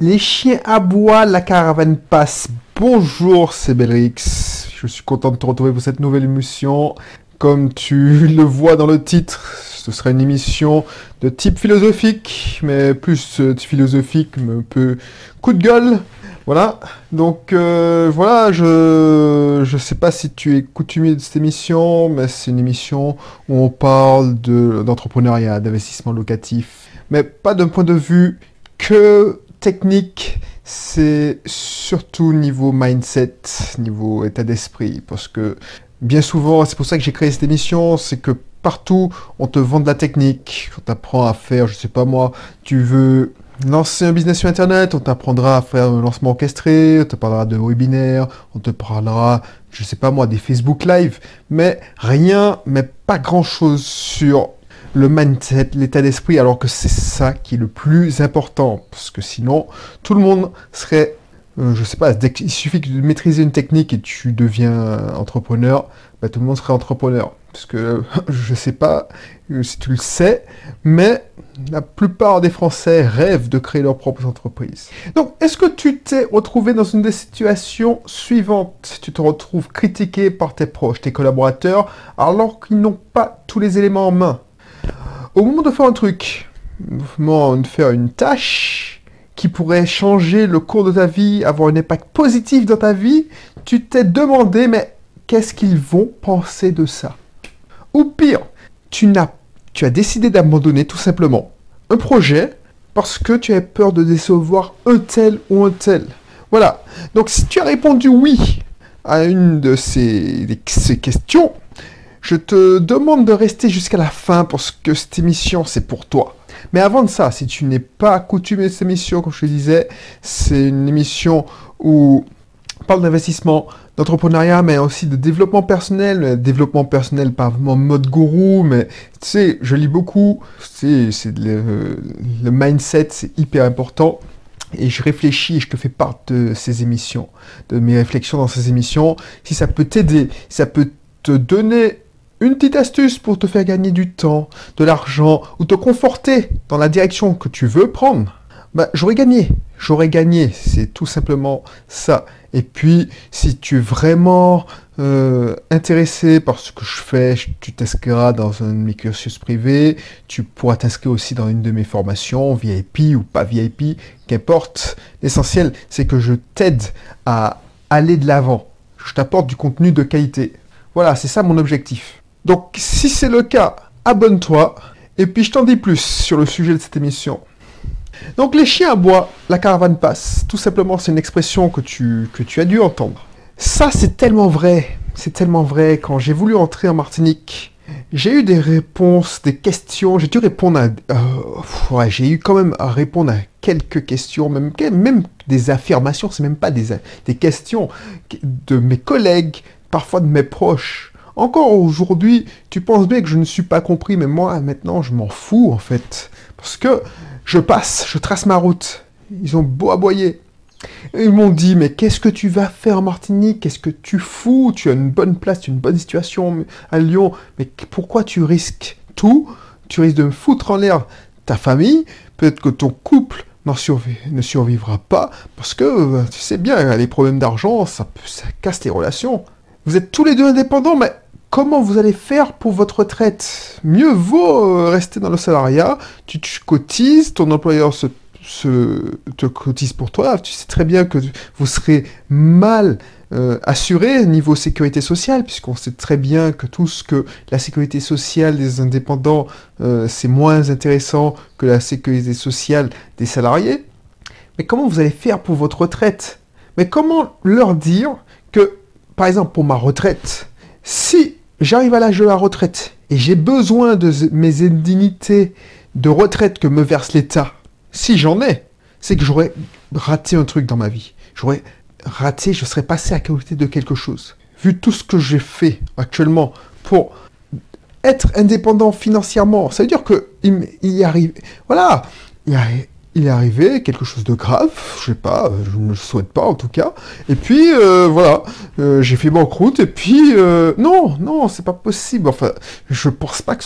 Les chiens aboient, la caravane passe. Bonjour, c'est Belrix. Je suis content de te retrouver pour cette nouvelle émission. Comme tu le vois dans le titre, ce sera une émission de type philosophique, mais plus euh, philosophique, un peu coup de gueule. Voilà, donc euh, voilà, je je sais pas si tu es coutumier de cette émission, mais c'est une émission où on parle de d'entrepreneuriat, d'investissement locatif, mais pas d'un point de vue que technique, c'est surtout niveau mindset, niveau état d'esprit, parce que bien souvent, c'est pour ça que j'ai créé cette émission, c'est que partout on te vend de la technique, on t'apprend à faire, je sais pas moi, tu veux lancer un business sur Internet, on t'apprendra à faire un lancement orchestré, on te parlera de webinaires, on te parlera, je sais pas moi, des Facebook Live, mais rien, mais pas grand chose sur le mindset, l'état d'esprit, alors que c'est ça qui est le plus important, parce que sinon, tout le monde serait, euh, je sais pas, il suffit de maîtriser une technique et tu deviens entrepreneur, bah, tout le monde serait entrepreneur. Parce que je sais pas euh, si tu le sais, mais la plupart des Français rêvent de créer leur propre entreprise. Donc, est-ce que tu t'es retrouvé dans une des situations suivantes? Tu te retrouves critiqué par tes proches, tes collaborateurs, alors qu'ils n'ont pas tous les éléments en main. Au moment de faire un truc, au moment de faire une tâche qui pourrait changer le cours de ta vie, avoir un impact positif dans ta vie, tu t'es demandé, mais qu'est-ce qu'ils vont penser de ça? Ou pire, tu, as, tu as décidé d'abandonner tout simplement un projet parce que tu as peur de décevoir un tel ou un tel. Voilà. Donc si tu as répondu oui à une de ces, ces questions, je te demande de rester jusqu'à la fin parce que cette émission, c'est pour toi. Mais avant de ça, si tu n'es pas accoutumé de cette émission, comme je te disais, c'est une émission où on parle d'investissement, d'entrepreneuriat, mais aussi de développement personnel. Développement personnel, pas vraiment mode gourou, mais tu sais, je lis beaucoup. C'est le, le mindset, c'est hyper important. Et je réfléchis et je te fais part de ces émissions, de mes réflexions dans ces émissions. Si ça peut t'aider, si ça peut te donner une petite astuce pour te faire gagner du temps, de l'argent, ou te conforter dans la direction que tu veux prendre, bah, j'aurais gagné. J'aurais gagné. C'est tout simplement ça. Et puis, si tu es vraiment euh, intéressé par ce que je fais, tu t'inscriras dans un de mes cursus privés. Tu pourras t'inscrire aussi dans une de mes formations, VIP ou pas VIP, qu'importe. L'essentiel, c'est que je t'aide à aller de l'avant. Je t'apporte du contenu de qualité. Voilà, c'est ça mon objectif. Donc, si c'est le cas, abonne-toi. Et puis, je t'en dis plus sur le sujet de cette émission. Donc les chiens aboient, la caravane passe. Tout simplement, c'est une expression que tu, as dû entendre. Ça, c'est tellement vrai. C'est tellement vrai. Quand j'ai voulu entrer en Martinique, j'ai eu des réponses, des questions. J'ai dû répondre à... Euh, j'ai eu quand même à répondre à quelques questions, même, des affirmations. C'est même pas des questions de mes collègues, parfois de mes proches. Encore aujourd'hui, tu penses bien que je ne suis pas compris, mais moi, maintenant, je m'en fous, en fait. Parce que je passe, je trace ma route. Ils ont beau aboyer. Ils m'ont dit, mais qu'est-ce que tu vas faire en Martinique? Qu'est-ce que tu fous? Tu as une bonne place, une bonne situation à Lyon, mais pourquoi tu risques tout? Tu risques de me foutre en l'air ta famille, peut-être que ton couple ne survivra pas, parce que tu sais bien, les problèmes d'argent, ça, ça casse les relations. Vous êtes tous les deux indépendants, mais comment vous allez faire pour votre retraite? Mieux vaut euh, rester dans le salariat, tu, cotises, ton employeur te cotise pour toi, tu sais très bien que vous serez mal euh, assuré niveau sécurité sociale, puisqu'on sait très bien que tout ce que la sécurité sociale des indépendants, euh, c'est moins intéressant que la sécurité sociale des salariés. Mais comment vous allez faire pour votre retraite? Mais comment leur dire que, par exemple, pour ma retraite, si j'arrive à l'âge de la retraite et j'ai besoin de mes indemnités de retraite que me verse l'État, si j'en ai, c'est que j'aurais raté un truc dans ma vie. J'aurais raté, je serais passé à côté de quelque chose. Vu tout ce que j'ai fait actuellement pour être indépendant financièrement, ça veut dire que il, y arrive. Voilà, il est arrivé quelque chose de grave, je sais pas, je ne le souhaite pas en tout cas. Et puis euh, voilà, euh, j'ai fait banqueroute et puis euh, non, non, c'est pas possible. Enfin, je pense pas que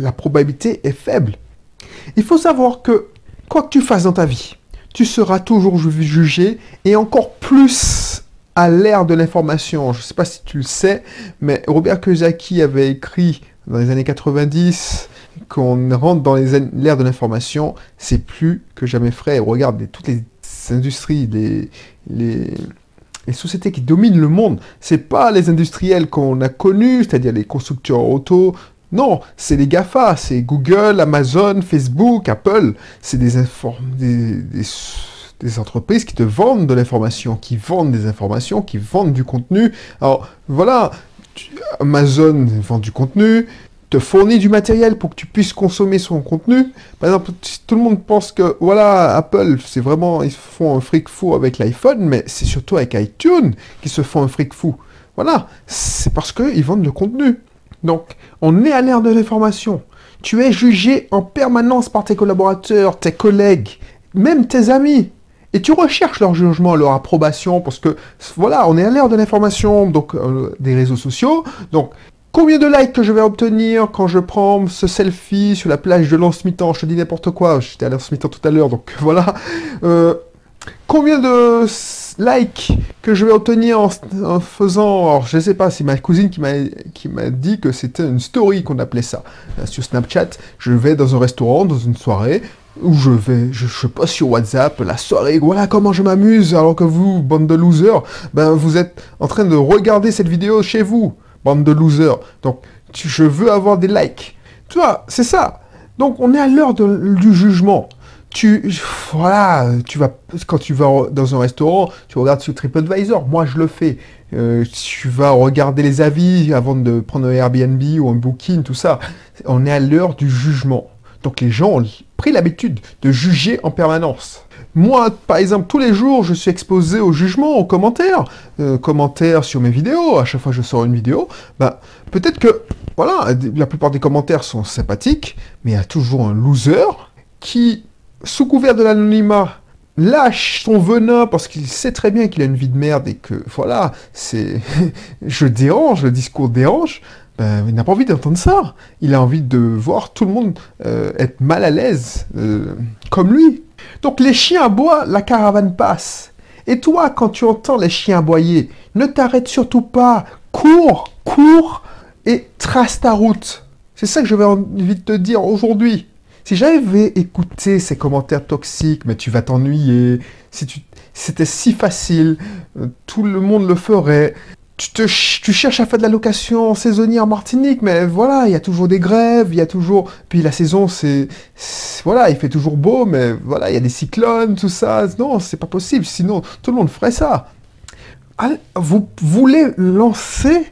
la probabilité est faible. Il faut savoir que quoi que tu fasses dans ta vie, tu seras toujours jugé et encore plus à l'ère de l'information. Je sais pas si tu le sais, mais Robert Kiyosaki avait écrit dans les années 90 qu'on rentre dans l'ère de l'information, c'est plus que jamais frais. Regarde toutes les industries, les, sociétés qui dominent le monde, c'est pas les industriels qu'on a connus, c'est-à-dire les constructeurs auto. Non, c'est les GAFA, c'est Google, Amazon, Facebook, Apple. C'est des, des, entreprises qui te vendent de l'information, qui vendent des informations, qui vendent du contenu. Alors voilà, Amazon vend du contenu, te fournit du matériel pour que tu puisses consommer son contenu. Par exemple, tout le monde pense que, voilà, Apple, c'est vraiment, ils font un fric fou avec l'iPhone, mais c'est surtout avec iTunes qu'ils se font un fric fou. Voilà, c'est parce qu'ils vendent le contenu. Donc, on est à l'ère de l'information. Tu es jugé en permanence par tes collaborateurs, tes collègues, même tes amis. Et tu recherches leur jugement, leur approbation, parce que voilà, on est à l'ère de l'information, donc euh, des réseaux sociaux. Donc Combien de likes que je vais obtenir quand je prends ce selfie sur la plage de Lens-Mitan Je te dis n'importe quoi, j'étais à Lens-Mitan tout à l'heure, donc voilà. Euh, combien de likes que je vais obtenir en, faisant... Alors, je ne sais pas, c'est ma cousine qui m'a dit que c'était une story qu'on appelait ça. Euh, sur Snapchat, je vais dans un restaurant, dans une soirée, où je vais, je, je poste sur WhatsApp la soirée, voilà comment je m'amuse, alors que vous, bande de losers, ben vous êtes en train de regarder cette vidéo chez vous bande de losers. Donc, je veux avoir des likes. Tu vois, c'est ça. Donc, on est à l'heure du jugement. Tu, voilà, tu vas, quand tu vas dans un restaurant, tu regardes sur TripAdvisor. Moi, je le fais. Euh, tu vas regarder les avis avant de prendre un Airbnb ou un Booking, tout ça. On est à l'heure du jugement. Donc, les gens ont pris l'habitude de juger en permanence. Moi, par exemple, tous les jours, je suis exposé au jugement, aux commentaires, euh, commentaires sur mes vidéos. À chaque fois que je sors une vidéo, bah, peut-être que, voilà, la plupart des commentaires sont sympathiques, mais il y a toujours un loser qui, sous couvert de l'anonymat, lâche son venin parce qu'il sait très bien qu'il a une vie de merde et que, voilà, c'est, je dérange, le discours dérange. Ben, il n'a pas envie d'entendre ça. Il a envie de voir tout le monde euh, être mal à l'aise, euh, comme lui. Donc les chiens aboient, la caravane passe. Et toi, quand tu entends les chiens aboyer, ne t'arrête surtout pas. Cours, cours et trace ta route. C'est ça que j'avais envie de te dire aujourd'hui. Si j'avais écouté ces commentaires toxiques, mais tu vas t'ennuyer, si tu, c'était si facile, euh, tout le monde le ferait, tu, te, tu cherches à faire de la location saisonnière en Martinique, mais voilà, il y a toujours des grèves, il y a toujours... Puis la saison, c'est... Voilà, il fait toujours beau, mais voilà, il y a des cyclones, tout ça. Non, c'est pas possible, sinon tout le monde ferait ça. Vous voulez lancer,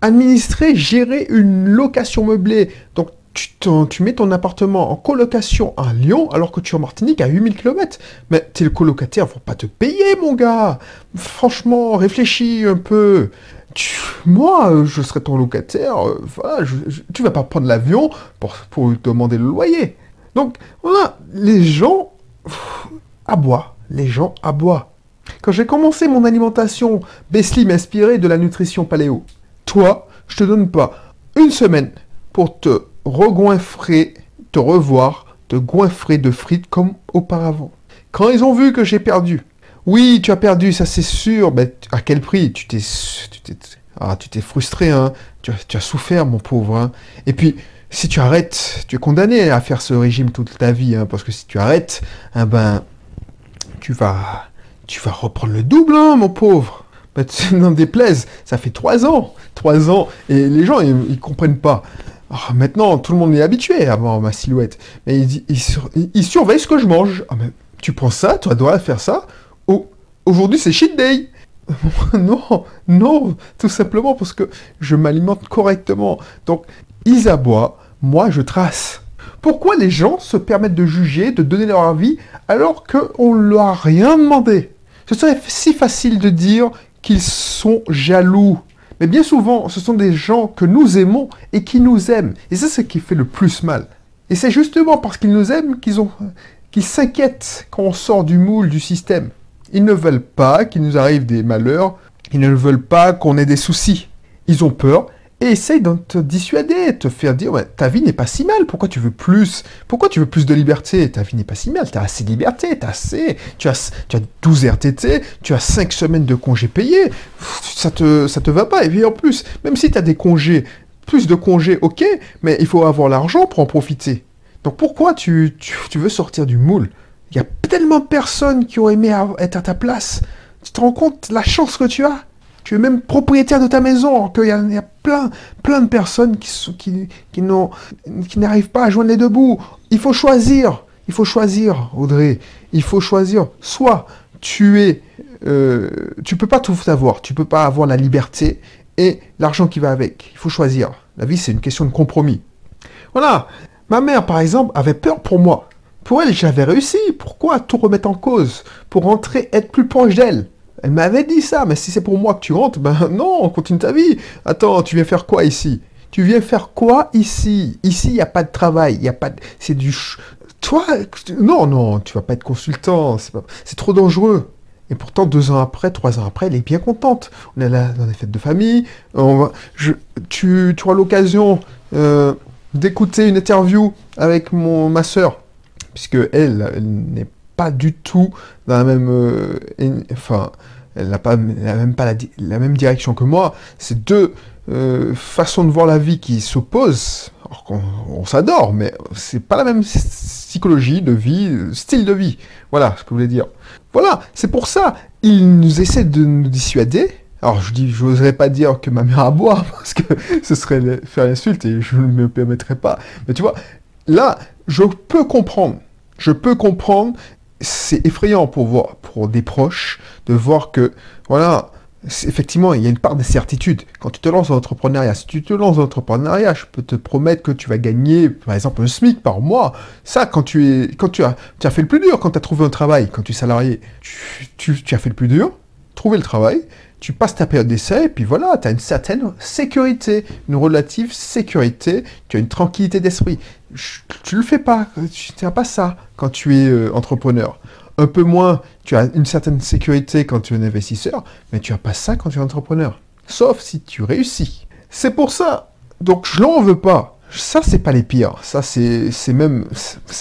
administrer, gérer une location meublée. Donc tu, mets ton appartement en colocation à Lyon alors que tu es en Martinique à 8000 km. Mais tes colocataires vont pas te payer, mon gars. Franchement, réfléchis un peu. moi, je serais ton locataire. Euh, voilà, tu vas pas prendre l'avion pour, demander le loyer. Donc, voilà, les gens aboient. Les gens aboient. Quand j'ai commencé mon alimentation Beslim inspirée de la nutrition paléo, toi, je te donne pas une semaine pour te regoinfrer, te revoir, te goinfrer de frites comme auparavant. Quand ils ont vu que j'ai perdu, oui, tu as perdu, ça c'est sûr, mais à quel prix? Tu t'es, ah, tu frustré, hein tu, as, souffert, mon pauvre. Hein Et puis, si tu arrêtes, tu es condamné à faire ce régime toute ta vie, hein, parce que si tu arrêtes, eh ben, tu vas, tu vas reprendre le double, hein, mon pauvre. Ben, n'en déplaise, ça fait trois ans, trois ans, et les gens, ils, ils comprennent pas. Ah, maintenant, tout le monde est habitué à voir ma silhouette. Mais il, il, surveille ce que je mange. Ah, tu prends ça, tu dois faire ça. Aujourd'hui, c'est cheat day. non, non, tout simplement parce que je m'alimente correctement. Donc, ils aboient, moi je trace. Pourquoi les gens se permettent de juger, de donner leur avis, alors qu'on ne leur a rien demandé? Ce serait si facile de dire qu'ils sont jaloux. Mais bien souvent, ce sont des gens que nous aimons et qui nous aiment. Et c'est ce qui fait le plus mal. Et c'est justement parce qu'ils nous aiment qu'ils qu'ils s'inquiètent quand on sort du moule du système. Ils ne veulent pas qu'il nous arrive des malheurs. Ils ne veulent pas qu'on ait des soucis. Ils ont peur et essaye de te dissuader, te faire dire ta vie n'est pas si mal, pourquoi tu veux plus Pourquoi tu veux plus de liberté? Ta vie n'est pas si mal, tu as assez de liberté, as assez, tu as, tu as 12 RTT, tu as 5 semaines de congés payés, ça te, ça te va pas. Et puis en plus, même si tu as des congés, plus de congés, ok, mais il faut avoir l'argent pour en profiter. Donc pourquoi tu, tu, veux sortir du moule? Il y a tellement de personnes qui auraient aimé être à ta place. Tu te rends compte la chance que tu as? Tu es même propriétaire de ta maison, qu'il y, a plein, plein de personnes qui n'arrivent pas à joindre les deux bouts. Il faut choisir. Il faut choisir, Audrey. Il faut choisir. Soit tu es, euh, tu peux pas tout avoir. Tu peux pas avoir la liberté et l'argent qui va avec. Il faut choisir. La vie, c'est une question de compromis. Voilà. Ma mère, par exemple, avait peur pour moi. Pour elle, j'avais réussi. Pourquoi tout remettre en cause? Pour rentrer, être plus proche d'elle. Elle m'avait dit ça, mais si c'est pour moi que tu rentres, ben non, continue ta vie. Attends, tu viens faire quoi ici? Tu viens faire quoi ici? Ici, il n'y a pas de travail, il y a pas de... C'est du... Toi, non, non, tu vas pas être consultant, c'est trop dangereux. Et pourtant, deux ans après, trois ans après, elle est bien contente. On est là dans des fêtes de famille. On va... Je... Tu... tu auras l'occasion euh, d'écouter une interview avec mon... ma sœur, puisque elle, elle n'est pas du tout dans la même... Euh, enfin, elle n'a pas, même pas la, même direction que moi. C'est deux euh, façons de voir la vie qui s'opposent. Alors qu'on on, s'adore, mais c'est pas la même psychologie de vie, style de vie. Voilà ce que je voulais dire. Voilà, c'est pour ça. Il nous essaie de nous dissuader. Alors je dis, je n'oserais pas dire que ma mère a boire parce que ce serait faire l'insulte et je ne me permettrais pas. Mais tu vois, là, je peux comprendre. Je peux comprendre c'est effrayant pour voir, pour des proches, de voir que, voilà, effectivement, il y a une part de certitude. Quand tu te lances dans l'entrepreneuriat, si tu te lances dans l'entrepreneuriat, je peux te promettre que tu vas gagner, par exemple, un SMIC par mois. Ça, quand tu es, quand tu as, tu as fait le plus dur, quand tu as trouvé un travail, quand tu es salarié, tu, tu as fait le plus dur, trouver le travail, tu passes ta période d'essai, et puis voilà, tu as une certaine sécurité, une relative sécurité, tu as une tranquillité d'esprit. Tu le fais pas, tu n'as pas ça quand tu es euh, entrepreneur. Un peu moins, tu as une certaine sécurité quand tu es un investisseur, mais tu n'as pas ça quand tu es entrepreneur. Sauf si tu réussis. C'est pour ça. Donc je l'en veux pas. Ça, c'est pas les pires. Ça, c'est même,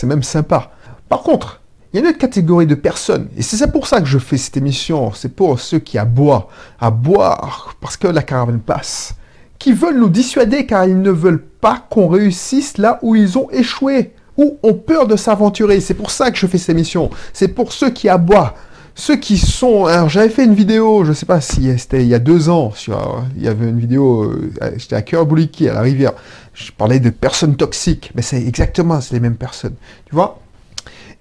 même sympa. Par contre, il y a une autre catégorie de personnes, et c'est pour ça que je fais cette émission, c'est pour ceux qui aboient, à boire, parce que la caravane passe, qui veulent nous dissuader car ils ne veulent pas qu'on réussisse là où ils ont échoué, ou ont peur de s'aventurer. C'est pour ça que je fais cette émission. C'est pour ceux qui aboient, ceux qui sont... Alors j'avais fait une vidéo, je ne sais pas si c'était il y a deux ans, sur, il y avait une vidéo, euh, j'étais à Cœur à la rivière, je parlais de personnes toxiques, mais c'est exactement, c'est les mêmes personnes. Tu vois?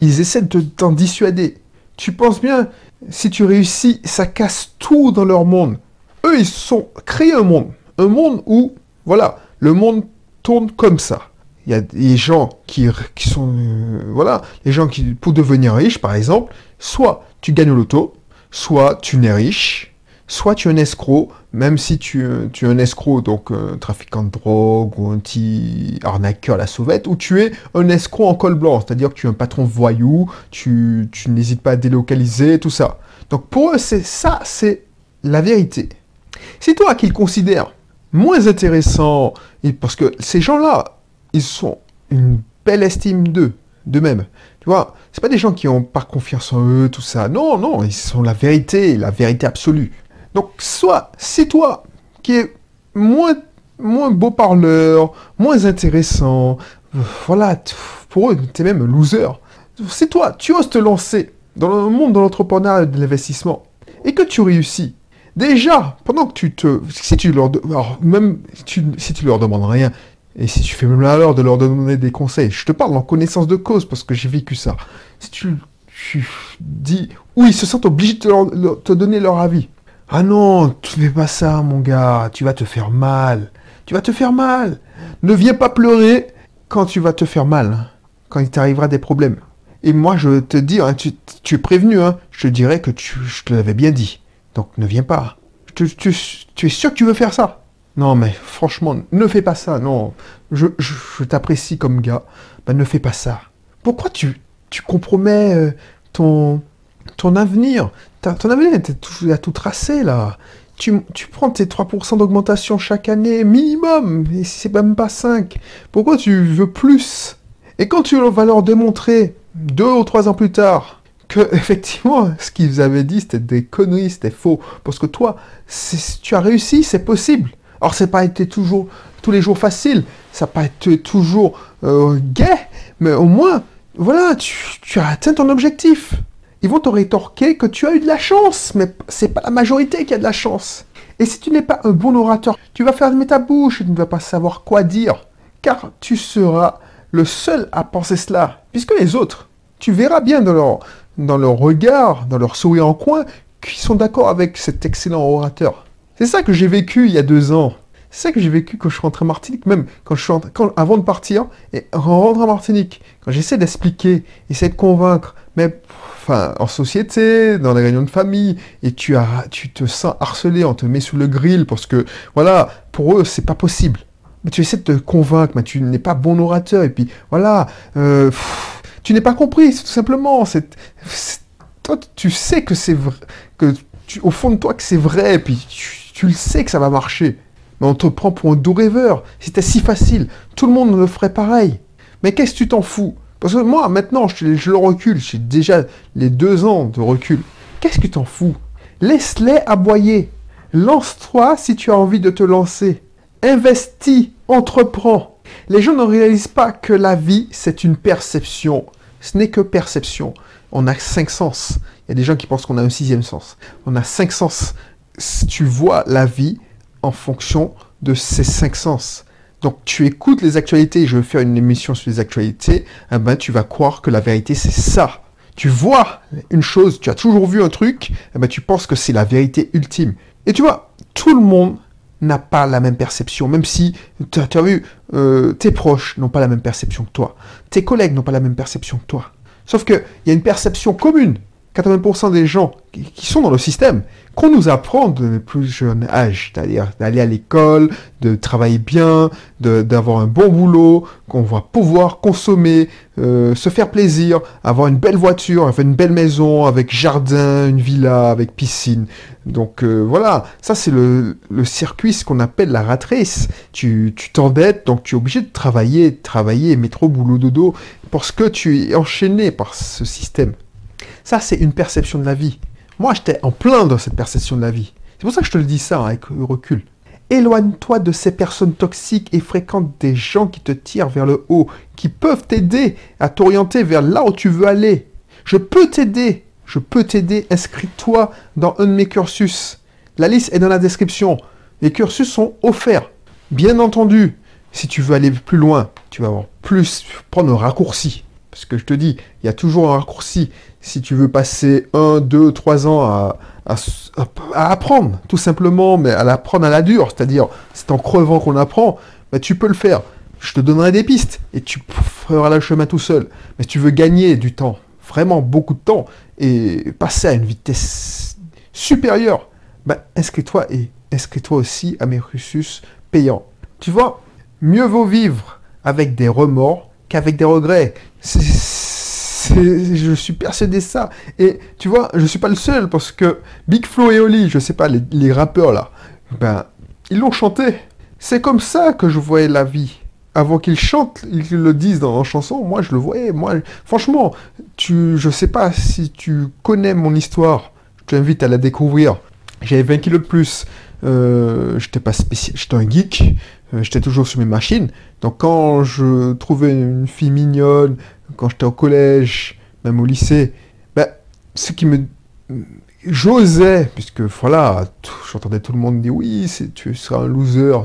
Ils essaient de t'en dissuader. Tu penses bien, si tu réussis, ça casse tout dans leur monde. Eux, ils sont créés un monde. Un monde où, voilà, le monde tourne comme ça. Il y a des gens qui, sont, euh, voilà, les gens qui, pour devenir riches, par exemple, soit tu gagnes au loto, soit tu n'es riche, soit tu es un escroc, même si tu, es un escroc, donc un trafiquant de drogue ou un petit arnaqueur à la sauvette, ou tu es un escroc en col blanc, c'est-à-dire que tu es un patron voyou, tu, n'hésites pas à délocaliser, tout ça. Donc pour eux, c'est ça, c'est la vérité. C'est toi qu'ils considèrent moins intéressant, parce que ces gens-là, ils sont une belle estime d'eux, d'eux-mêmes. Tu vois, c'est pas des gens qui ont pas confiance en eux, tout ça. Non, non, ils sont la vérité, la vérité absolue. Donc, soit c'est toi qui es moins, moins beau parleur, moins intéressant, voilà, pour eux, tu es même loser. C'est toi, tu oses te lancer dans le monde de l'entrepreneuriat et de l'investissement et que tu réussis. Déjà, pendant que tu te. Si tu leur. Alors, même si tu leur demandes rien, et si tu fais même l'heure de leur donner des conseils, je te parle en connaissance de cause parce que j'ai vécu ça. Si tu, tu dis. Oui, ils se sentent obligés de te donner leur avis. Ah non, tu fais pas ça, mon gars, tu vas te faire mal. Tu vas te faire mal. Ne viens pas pleurer quand tu vas te faire mal, hein. quand il t'arrivera des problèmes. Et moi, je te dis, hein, tu, es prévenu, hein, je te dirais que tu, je te l'avais bien dit. Donc ne viens pas. Tu, es sûr que tu veux faire ça? Non, mais franchement, ne fais pas ça. Non, je, t'apprécie comme gars. Ben, ne fais pas ça. Pourquoi tu, tu compromets euh, ton, ton avenir? Ton avenir, tu as tout tracé là. tu, prends tes 3% d'augmentation chaque année minimum, et c'est même pas 5. Pourquoi tu veux plus? Et quand tu vas leur démontrer, deux ou trois ans plus tard, que effectivement, ce qu'ils avaient dit, c'était des conneries, c'était faux. Parce que toi, tu as réussi, c'est possible. Alors, c'est pas été toujours, tous les jours facile, ça n'a pas été toujours euh, gai, mais au moins, voilà, tu as atteint ton objectif ils vont te rétorquer que tu as eu de la chance, mais c'est pas la majorité qui a de la chance. Et si tu n'es pas un bon orateur, tu vas fermer ta bouche et tu ne vas pas savoir quoi dire, car tu seras le seul à penser cela, puisque les autres, tu verras bien dans leur, dans regard, dans leur sourire en coin, qu'ils sont d'accord avec cet excellent orateur. C'est ça que j'ai vécu il y a deux ans. C'est ça que j'ai vécu quand je suis rentré en Martinique, même quand je suis quand, avant de partir et rentrer en Martinique, quand j'essaie d'expliquer, essayer de convaincre, mais en société, dans les réunions de famille, et tu, as, tu te sens harcelé, on te met sous le grill parce que, voilà, pour eux, c'est pas possible. Mais tu essaies de te convaincre, mais tu n'es pas bon orateur, et puis, voilà, euh, tu n'es pas compris, tout simplement. Toi, tu sais que c'est vrai, que au fond de toi, que c'est vrai, et puis tu le sais que ça va marcher. Mais on te prend pour un doux rêveur. C'était si facile. Tout le monde le ferait pareil. Mais qu'est-ce que tu t'en fous? Parce que moi, maintenant, je, je le recule. J'ai déjà les deux ans de recul. Qu'est-ce que tu t'en fous? Laisse-les aboyer. Lance-toi si tu as envie de te lancer. Investis, entreprends. Les gens ne réalisent pas que la vie, c'est une perception. Ce n'est que perception. On a cinq sens. Il y a des gens qui pensent qu'on a un sixième sens. On a cinq sens. Tu vois la vie en fonction de ces cinq sens. Donc tu écoutes les actualités, je vais faire une émission sur les actualités, eh ben, tu vas croire que la vérité c'est ça. Tu vois une chose, tu as toujours vu un truc, eh ben, tu penses que c'est la vérité ultime. Et tu vois, tout le monde n'a pas la même perception, même si, tu as, vu, euh, tes proches n'ont pas la même perception que toi, tes collègues n'ont pas la même perception que toi. Sauf qu'il y a une perception commune 80% des gens qui sont dans le système, qu'on nous apprend de plus jeune âge, c'est-à-dire d'aller à l'école, de travailler bien, d'avoir un bon boulot, qu'on va pouvoir consommer, euh, se faire plaisir, avoir une belle voiture, avoir une belle maison avec jardin, une villa avec piscine. Donc euh, voilà, ça c'est le, circuit, ce qu'on appelle la ratrice. Tu t'endettes, donc tu es obligé de travailler, travailler, métro, boulot, dodo, parce que tu es enchaîné par ce système. Ça, c'est une perception de la vie. Moi, j'étais en plein dans cette perception de la vie. C'est pour ça que je te le dis ça hein, avec recul. Éloigne-toi de ces personnes toxiques et fréquente des gens qui te tirent vers le haut, qui peuvent t'aider à t'orienter vers là où tu veux aller. Je peux t'aider. Je peux t'aider. Inscris-toi dans un de mes cursus. La liste est dans la description. Les cursus sont offerts. Bien entendu, si tu veux aller plus loin, tu vas avoir plus, prendre un raccourci. Parce que je te dis, il y a toujours un raccourci. Si tu veux passer un, deux, trois ans à, apprendre, tout simplement, mais à l'apprendre à la dure, c'est-à-dire c'est en crevant qu'on apprend, bah, tu peux le faire. Je te donnerai des pistes et tu feras le chemin tout seul. Mais tu veux gagner du temps, vraiment beaucoup de temps, et passer à une vitesse supérieure, bah, inscris-toi et inscris-toi aussi à mes cursus payants. Tu vois, mieux vaut vivre avec des remords qu'avec des regrets. Je suis persuadé de ça. Et tu vois, je suis pas le seul parce que Big Flo et Oli, je sais pas, les, rappeurs là, ben, ils l'ont chanté. C'est comme ça que je voyais la vie. Avant qu'ils chantent, ils le disent dans leur chanson, moi je le voyais. Moi, franchement, tu, je sais pas si tu connais mon histoire. Je t'invite à la découvrir. J'avais 20 kilos de plus. Euh, j'étais pas spécial, j'étais un geek. Euh, j'étais toujours sur mes machines. Donc quand je trouvais une fille mignonne, quand j'étais au collège, même au lycée, ben, ce qui me... J'osais, puisque voilà, j'entendais tout le monde dire oui, tu seras un loser.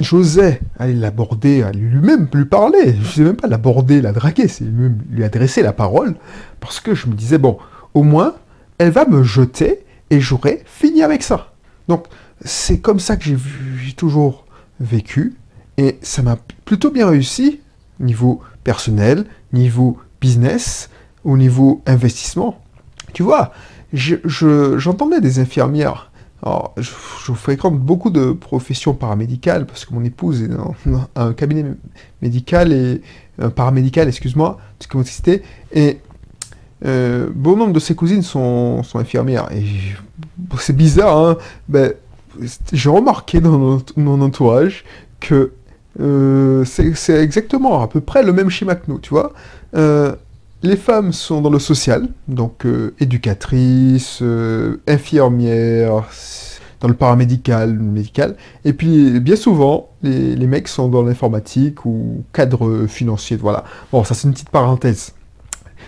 J'osais aller l'aborder, aller lui-même lui parler. Je ne sais même pas l'aborder, la draguer, c'est lui, lui adresser la parole. Parce que je me disais, bon, au moins, elle va me jeter et j'aurai fini avec ça. Donc, c'est comme ça que j'ai toujours vécu et ça m'a plutôt bien réussi niveau personnel, niveau business, au niveau investissement. Tu vois, j'entendais des infirmières. Alors, je, fréquente beaucoup de professions paramédicales parce que mon épouse est dans, un cabinet médical et un paramédical, excuse-moi, cité, et euh, bon nombre de ses cousines sont, sont infirmières. Et c'est bizarre, hein, ben, j'ai remarqué dans mon entourage que euh, c'est exactement à peu près le même schéma que nous, tu vois. Euh, les femmes sont dans le social, donc euh, éducatrices, infirmières, dans le paramédical, médical. Et puis, bien souvent, les, les mecs sont dans l'informatique ou cadre financier, voilà. Bon, ça c'est une petite parenthèse.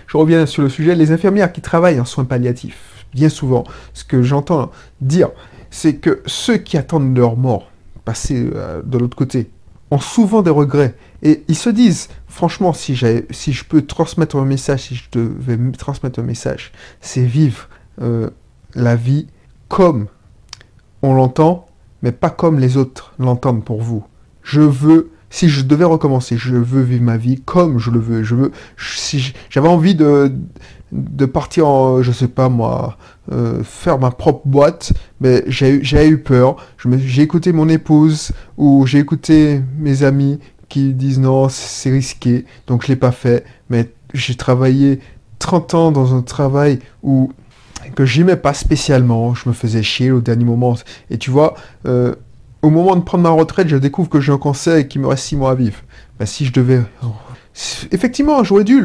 Je reviens sur le sujet, les infirmières qui travaillent en soins palliatifs, bien souvent, ce que j'entends dire, c'est que ceux qui attendent leur mort, passer de l'autre côté, ont souvent des regrets. Et ils se disent, franchement, si, si je peux transmettre un message, si je devais transmettre un message, c'est vivre euh, la vie comme on l'entend, mais pas comme les autres l'entendent pour vous. Je veux, si je devais recommencer, je veux vivre ma vie comme je le veux. Je veux, si j'avais envie de, de partir en, je sais pas moi, euh, faire ma propre boîte, mais j'ai eu peur. J'ai écouté mon épouse ou j'ai écouté mes amis qui disent non, c'est risqué, donc je l'ai pas fait. Mais j'ai travaillé 30 ans dans un travail où que j'aimais pas spécialement, je me faisais chier au dernier moment. Et tu vois, euh, au moment de prendre ma retraite, je découvre que j'ai un cancer et qu'il me reste 6 mois à vivre. Ben, si je devais... Effectivement, j'aurais dû,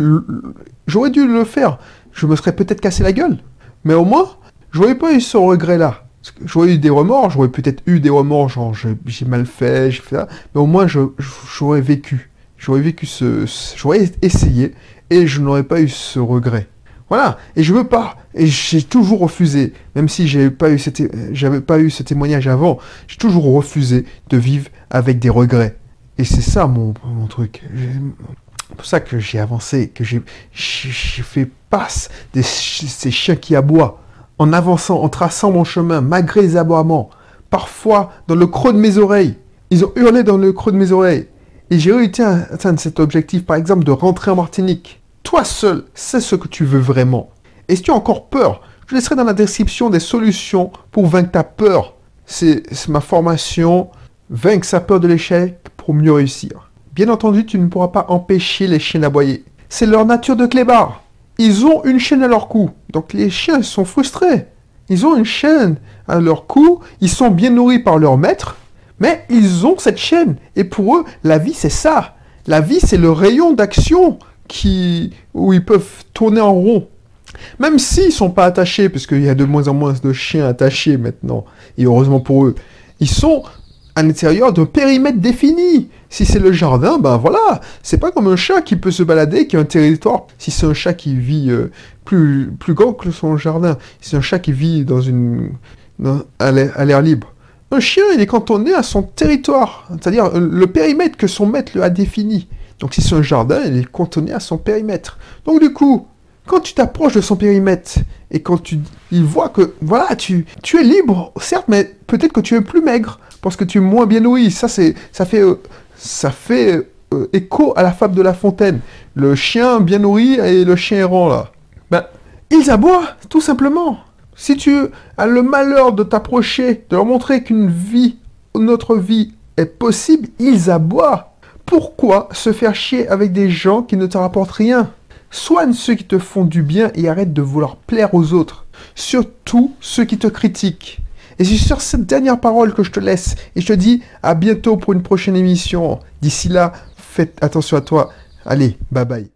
j'aurais dû le faire. Je me serais peut-être cassé la gueule. Mais au moins, j'aurais pas eu ce regret-là. J'aurais eu des remords, j'aurais peut-être eu des remords, genre j'ai mal fait, j'ai fait ça, mais au moins j'aurais vécu. J'aurais vécu ce, J'aurais essayé et je n'aurais pas eu ce regret. Voilà, et je veux pas, et j'ai toujours refusé, même si j'avais pas eu pas eu ce témoignage avant, j'ai toujours refusé de vivre avec des regrets. Et c'est ça mon truc. C'est pour ça que j'ai avancé, que j'ai fait passe de ces chiens qui aboient en avançant, en traçant mon chemin, malgré les aboiements, parfois dans le creux de mes oreilles. Ils ont hurlé dans le creux de mes oreilles. Et j'ai réussi à atteindre cet objectif, par exemple, de rentrer en Martinique. Toi seul, c'est ce que tu veux vraiment. Et si tu as encore peur, je laisserai dans la description des solutions pour vaincre ta peur. C'est ma formation, vaincre sa peur de l'échec pour mieux réussir. Bien entendu, tu ne pourras pas empêcher les chiens d'aboyer. C'est leur nature de clébard ils ont une chaîne à leur cou. Donc les chiens sont frustrés. Ils ont une chaîne à leur cou, ils sont bien nourris par leur maître, mais ils ont cette chaîne. Et pour eux, la vie, c'est ça. La vie, c'est le rayon d'action qui... où ils peuvent tourner en rond. Même s'ils sont pas attachés, parce qu'il y a de moins en moins de chiens attachés maintenant, et heureusement pour eux, ils sont à l'intérieur d'un périmètre défini. Si c'est le jardin, ben voilà, c'est pas comme un chat qui peut se balader, qui a un territoire. Si c'est un chat qui vit euh, plus, plus grand que son jardin, si c'est un chat qui vit dans une, à l'air libre. Un chien, il est cantonné à son territoire, c'est-à-dire euh, le périmètre que son maître lui a défini. Donc si c'est un jardin, il est cantonné à son périmètre. Donc du coup, quand tu t'approches de son périmètre et quand tu, il voit que voilà, tu, tu es libre, certes, mais peut-être que tu es plus maigre parce que tu es moins bien nourri. Ça, c'est, ça fait, euh, ça fait euh, écho à la fable de La Fontaine. Le chien bien nourri et le chien errant là. Ben, ils aboient, tout simplement. Si tu as le malheur de t'approcher, de leur montrer qu'une vie, notre vie est possible, ils aboient. Pourquoi se faire chier avec des gens qui ne te rapportent rien? Soigne ceux qui te font du bien et arrête de vouloir plaire aux autres. Surtout ceux qui te critiquent. Et c'est sur cette dernière parole que je te laisse et je te dis à bientôt pour une prochaine émission. D'ici là, faites attention à toi. Allez, bye bye.